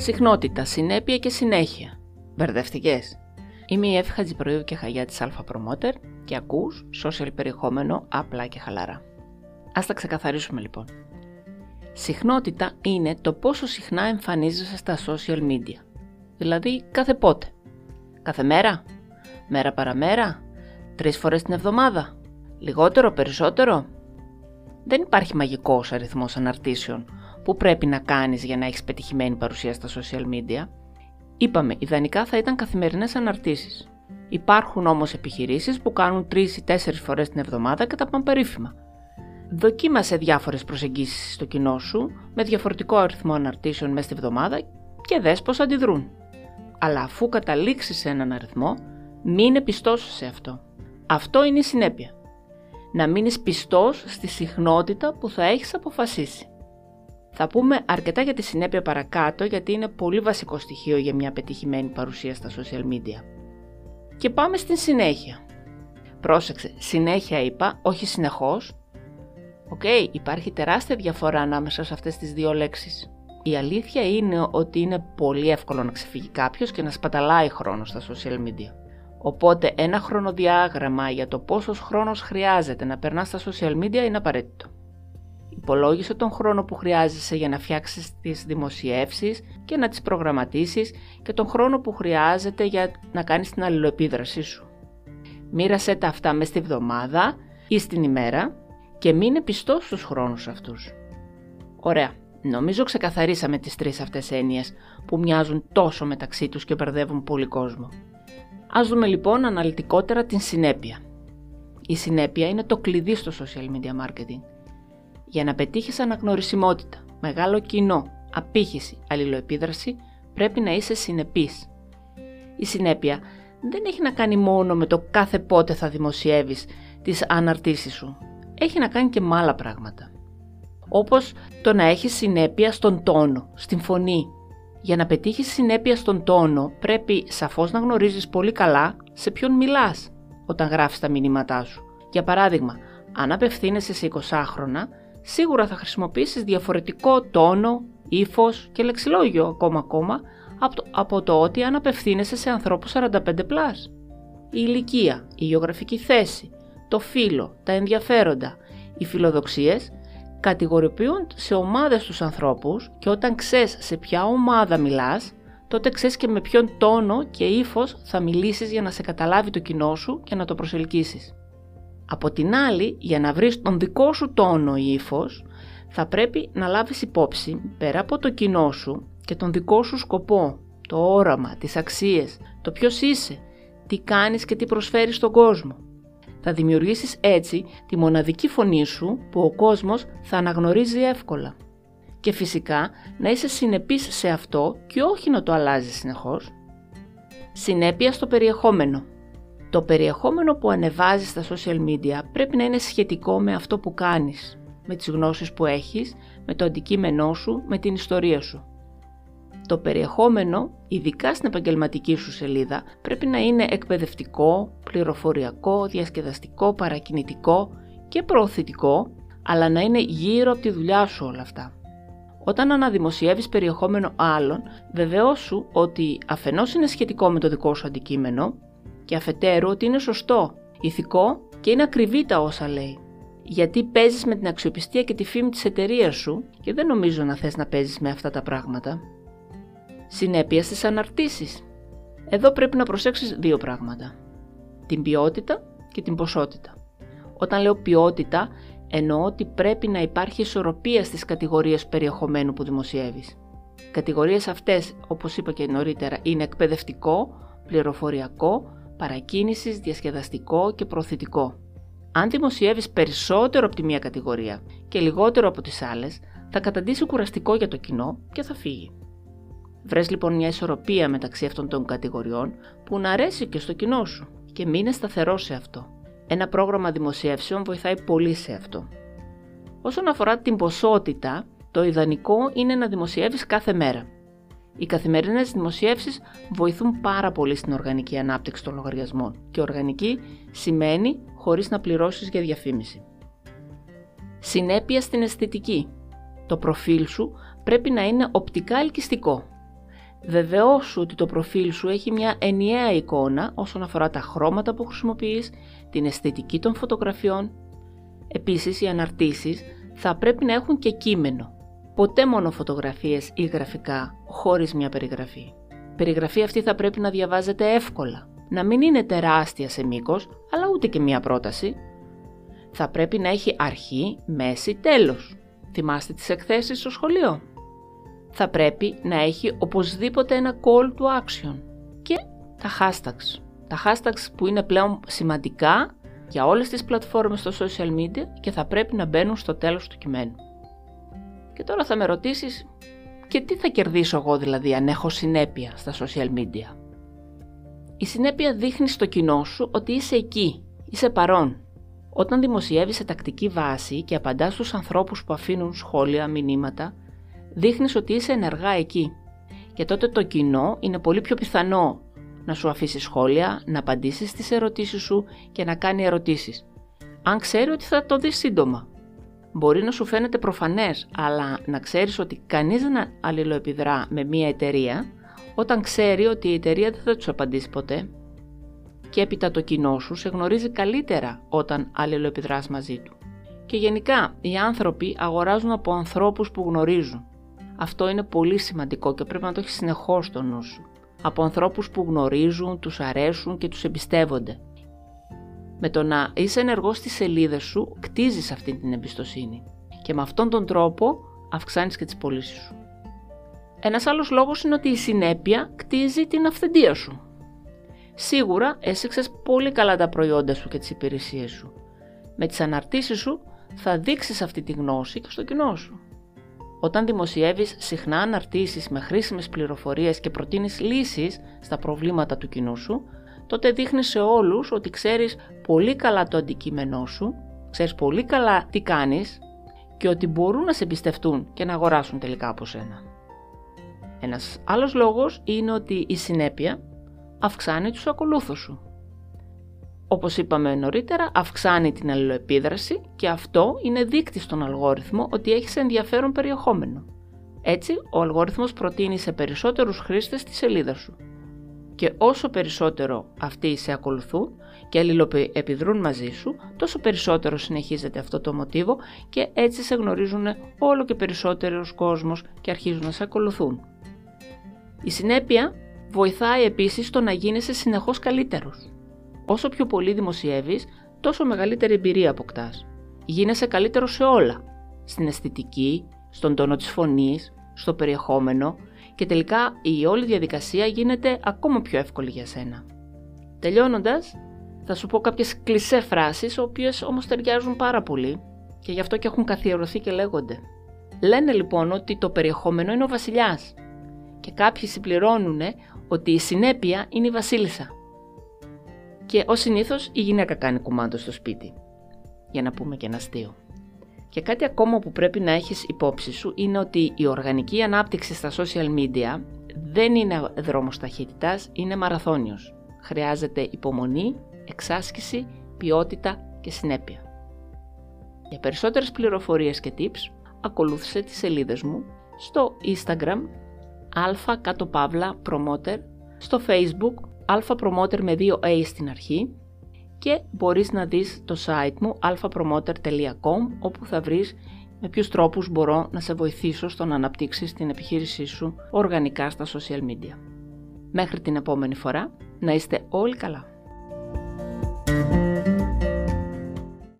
Συχνότητα, συνέπεια και συνέχεια. Μπερδευτικές. Είμαι η Εύη Χατζηπροείου και Χαγιά της Alpha Promoter και ακούς social περιεχόμενο απλά και χαλαρά. Ας τα ξεκαθαρίσουμε λοιπόν. Συχνότητα είναι το πόσο συχνά εμφανίζεσαι στα social media. Δηλαδή κάθε πότε. Κάθε μέρα, μέρα παραμέρα, τρεις φορές την εβδομάδα, λιγότερο, περισσότερο. Δεν υπάρχει μαγικός αριθμός αναρτήσεων που πρέπει να κάνεις για να έχεις πετυχημένη παρουσία στα social media. Είπαμε, ιδανικά θα ήταν καθημερινές αναρτήσεις. Υπάρχουν όμως επιχειρήσεις που κάνουν 3 ή 4 φορές την εβδομάδα και τα πάνε περίφημα. Δοκίμασε διάφορες προσεγγίσεις στο κοινό σου με διαφορετικό αριθμό αναρτήσεων μέσα στη εβδομάδα και δες πώς αντιδρούν. Αλλά αφού καταλήξεις σε έναν αριθμό, μείνε πιστός σε αυτό. Αυτό είναι η συνέπεια. Να μείνεις πιστός στη συχνότητα που θα έχεις αποφασίσει. Θα πούμε αρκετά για τη συνέπεια παρακάτω γιατί είναι πολύ βασικό στοιχείο για μια πετυχημένη παρουσία στα social media. Και πάμε στην συνέχεια. Πρόσεξε, συνέχεια είπα, όχι συνεχώς. Οκ, υπάρχει τεράστια διαφορά ανάμεσα σε αυτές τις δύο λέξεις. Η αλήθεια είναι ότι είναι πολύ εύκολο να ξεφύγει κάποιος και να σπαταλάει χρόνο στα social media. Οπότε ένα χρονοδιάγραμμα για το πόσος χρόνος χρειάζεται να περνάς στα social media είναι απαραίτητο. Υπολόγισε τον χρόνο που χρειάζεσαι για να φτιάξεις τις δημοσιεύσεις και να τις προγραμματίσεις και τον χρόνο που χρειάζεται για να κάνεις την αλληλοεπίδρασή σου. Μοίρασέ τα αυτά μέσα στη βδομάδα ή στην ημέρα και μείνε πιστός στους χρόνους αυτούς. Ωραία. Νομίζω ξεκαθαρίσαμε τις τρεις αυτές έννοιες που μοιάζουν τόσο μεταξύ τους και μπερδεύουν πολύ κόσμο. Ας δούμε λοιπόν αναλυτικότερα την συνέπεια. Η συνέπεια είναι το κλειδί στο social media marketing. Για να πετύχεις αναγνωρισιμότητα, μεγάλο κοινό, απήχηση, αλληλοεπίδραση, πρέπει να είσαι συνεπής. Η συνέπεια δεν έχει να κάνει μόνο με το κάθε πότε θα δημοσιεύεις τις αναρτήσεις σου. Έχει να κάνει και με άλλα πράγματα. Όπως το να έχεις συνέπεια στον τόνο, στην φωνή. Για να πετύχεις συνέπεια στον τόνο πρέπει σαφώς να γνωρίζεις πολύ καλά σε ποιον μιλάς όταν γράφεις τα μηνύματά σου. Για παράδειγμα, αν απευθύνεσαι σε 20χρονα, σίγουρα θα χρησιμοποιήσεις διαφορετικό τόνο, ύφος και λεξιλόγιο ακόμα ακόμα από το, ότι αν απευθύνεσαι σε ανθρώπους 45+. Η ηλικία, η γεωγραφική θέση, το φύλλο, τα ενδιαφέροντα, οι φιλοδοξίες κατηγοριοποιούν σε ομάδες τους ανθρώπους και όταν ξέρεις σε ποια ομάδα μιλάς, τότε ξέρεις και με ποιον τόνο και ύφος θα μιλήσεις για να σε καταλάβει το κοινό σου και να το προσελκύσεις. Από την άλλη, για να βρεις τον δικό σου τόνο ή ύφος, θα πρέπει να λάβεις υπόψη, πέρα από το κοινό σου και τον δικό σου σκοπό, το όραμα, τις αξίες, το ποιος είσαι, τι κάνεις και τι προσφέρεις στον κόσμο. Θα δημιουργήσεις έτσι τη μοναδική φωνή σου που ο κόσμος θα αναγνωρίζει εύκολα. Και φυσικά να είσαι συνεπής σε αυτό και όχι να το αλλάζεις συνεχώς. Συνέπεια στο περιεχόμενο. Το περιεχόμενο που ανεβάζεις στα social media πρέπει να είναι σχετικό με αυτό που κάνεις, με τις γνώσεις που έχεις, με το αντικείμενό σου, με την ιστορία σου. Το περιεχόμενο, ειδικά στην επαγγελματική σου σελίδα, πρέπει να είναι εκπαιδευτικό, πληροφοριακό, διασκεδαστικό, παρακινητικό και προωθητικό, αλλά να είναι γύρω από τη δουλειά σου όλα αυτά. Όταν αναδημοσιεύεις περιεχόμενο άλλων, βεβαιώσου ότι αφενός είναι σχετικό με το δικό σου αντικείμενο και αφετέρου ότι είναι σωστό, ηθικό και είναι ακριβή τα όσα λέει. Γιατί παίζεις με την αξιοπιστία και τη φήμη της εταιρείας σου και δεν νομίζω να θες να παίζεις με αυτά τα πράγματα. Συνέπεια στις αναρτήσεις. Εδώ πρέπει να προσέξεις δύο πράγματα. Την ποιότητα και την ποσότητα. Όταν λέω ποιότητα, εννοώ ότι πρέπει να υπάρχει ισορροπία στις κατηγορίες περιεχομένου που δημοσιεύεις. Κατηγορίες αυτές, όπως είπα και νωρίτερα, είναι εκπαιδευτικό, πληροφοριακό, παρακίνησης, διασκεδαστικό και προωθητικό. Αν δημοσιεύεις περισσότερο από τη μία κατηγορία και λιγότερο από τις άλλες, θα καταντήσει κουραστικό για το κοινό και θα φύγει. Βρες λοιπόν μια ισορροπία μεταξύ αυτών των κατηγοριών που να αρέσει και στο κοινό σου και μείνε σταθερό σε αυτό. Ένα πρόγραμμα δημοσιεύσεων βοηθάει πολύ σε αυτό. Όσον αφορά την ποσότητα, το ιδανικό είναι να δημοσιεύεις κάθε μέρα. Οι καθημερινές δημοσιεύσεις βοηθούν πάρα πολύ στην οργανική ανάπτυξη των λογαριασμών και οργανική σημαίνει χωρίς να πληρώσεις για διαφήμιση. Συνέπεια στην αισθητική. Το προφίλ σου πρέπει να είναι οπτικά ελκυστικό Βεβαιώσου ότι το προφίλ σου έχει μια ενιαία εικόνα όσον αφορά τα χρώματα που χρησιμοποιείς, την αισθητική των φωτογραφιών. Επίσης, οι αναρτήσεις θα πρέπει να έχουν και κείμενο. Ποτέ μόνο φωτογραφίες ή γραφικά, χωρίς μια περιγραφή. περιγραφή αυτή θα πρέπει να διαβάζεται εύκολα, να μην είναι τεράστια σε μήκος, αλλά ούτε και μια πρόταση. Θα πρέπει να έχει αρχή, μέση, τέλος. Θυμάστε τις εκθέσεις στο σχολείο; Θα πρέπει να έχει οπωσδήποτε ένα call to action και τα hashtags. Τα hashtags που είναι πλέον σημαντικά για όλες τις πλατφόρμες στο social media και θα πρέπει να μπαίνουν στο τέλος του κειμένου. Και τώρα θα με ρωτήσεις και τι θα κερδίσω εγώ δηλαδή αν έχω συνέπεια στα social media; Η συνέπεια δείχνει στο κοινό σου ότι είσαι εκεί, είσαι παρόν. Όταν δημοσιεύεις σε τακτική βάση και απαντάς στους ανθρώπους που αφήνουν σχόλια, μηνύματα, δείχνεις ότι είσαι ενεργά εκεί. Και τότε το κοινό είναι πολύ πιο πιθανό να σου αφήσει σχόλια, να απαντήσεις στις ερωτήσεις σου και να κάνει ερωτήσεις. Αν ξέρει ότι θα το δεις σύντομα. Μπορεί να σου φαίνεται προφανές, αλλά να ξέρεις ότι κανείς δεν αλληλοεπιδρά με μία εταιρεία όταν ξέρει ότι η εταιρεία δεν θα τους απαντήσει ποτέ. Και έπειτα το κοινό σου σε γνωρίζει καλύτερα όταν αλληλοεπιδράς μαζί του. Και γενικά οι άνθρωποι αγοράζουν από ανθρώπους που γνωρίζουν. Αυτό είναι πολύ σημαντικό και πρέπει να το έχεις συνεχώς στο νου σου. Από ανθρώπους που γνωρίζουν, τους αρέσουν και τους εμπιστεύονται. Με το να είσαι ενεργός στις σελίδες σου, κτίζεις αυτή την εμπιστοσύνη. Και με αυτόν τον τρόπο αυξάνεις και τις πωλήσεις σου. Ένας άλλος λόγος είναι ότι η συνέπεια κτίζει την αυθεντία σου. Σίγουρα έσυξες πολύ καλά τα προϊόντα σου και τις υπηρεσίες σου. Με τις αναρτήσεις σου θα δείξεις αυτή τη γνώση και στο κοινό σου. Όταν δημοσιεύεις συχνά αναρτήσεις με χρήσιμες πληροφορίες και προτείνεις λύσεις στα προβλήματα του κοινού σου, τότε δείχνεις σε όλους ότι ξέρεις πολύ καλά το αντικείμενό σου, ξέρεις πολύ καλά τι κάνεις και ότι μπορούν να σε εμπιστευτούν και να αγοράσουν τελικά από σένα. Ένας άλλος λόγος είναι ότι η συνέπεια αυξάνει τους ακολούθους σου. Όπως είπαμε νωρίτερα, αυξάνει την αλληλοεπίδραση και αυτό είναι δείκτη στον αλγόριθμο ότι έχεις ενδιαφέρον περιεχόμενο. Έτσι, ο αλγόριθμος προτείνει σε περισσότερους χρήστες τη σελίδα σου. Και όσο περισσότερο αυτοί σε ακολουθούν και αλληλοεπιδρούν μαζί σου, τόσο περισσότερο συνεχίζεται αυτό το μοτίβο και έτσι σε γνωρίζουν όλο και περισσότερος κόσμος και αρχίζουν να σε ακολουθούν. Η συνέπεια βοηθάει επίσης στο να γίνεσαι συνεχώς καλύτερος. Όσο πιο πολύ δημοσιεύεις, τόσο μεγαλύτερη εμπειρία αποκτάς. Γίνεσαι καλύτερος σε όλα. Στην αισθητική, στον τόνο της φωνής, στο περιεχόμενο και τελικά η όλη διαδικασία γίνεται ακόμα πιο εύκολη για σένα. Τελειώνοντας, θα σου πω κάποιες κλισέ φράσεις, οι οποίες όμως ταιριάζουν πάρα πολύ και γι' αυτό και έχουν καθιερωθεί και λέγονται. Λένε λοιπόν ότι το περιεχόμενο είναι ο βασιλιάς και κάποιοι συμπληρώνουν ότι η συνέπεια είναι η βασίλισσα και ως συνήθως η γυναίκα κάνει κουμάντο στο σπίτι. Για να πούμε και ένα αστείο. Και κάτι ακόμα που πρέπει να έχεις υπόψη σου είναι ότι η οργανική ανάπτυξη στα social media δεν είναι δρόμος ταχύτητας, είναι μαραθώνιος. Χρειάζεται υπομονή, εξάσκηση, ποιότητα και συνέπεια. Για περισσότερες πληροφορίες και tips, ακολούθησε τις σελίδες μου στο Instagram αλφα κάτω παύλα promoter, στο Facebook Alpha Promoter με δύο A στην αρχή και μπορείς να δεις το site μου alphapromoter.com όπου θα βρεις με ποιους τρόπους μπορώ να σε βοηθήσω στο να αναπτύξεις την επιχείρησή σου οργανικά στα social media. Μέχρι την επόμενη φορά, να είστε όλοι καλά.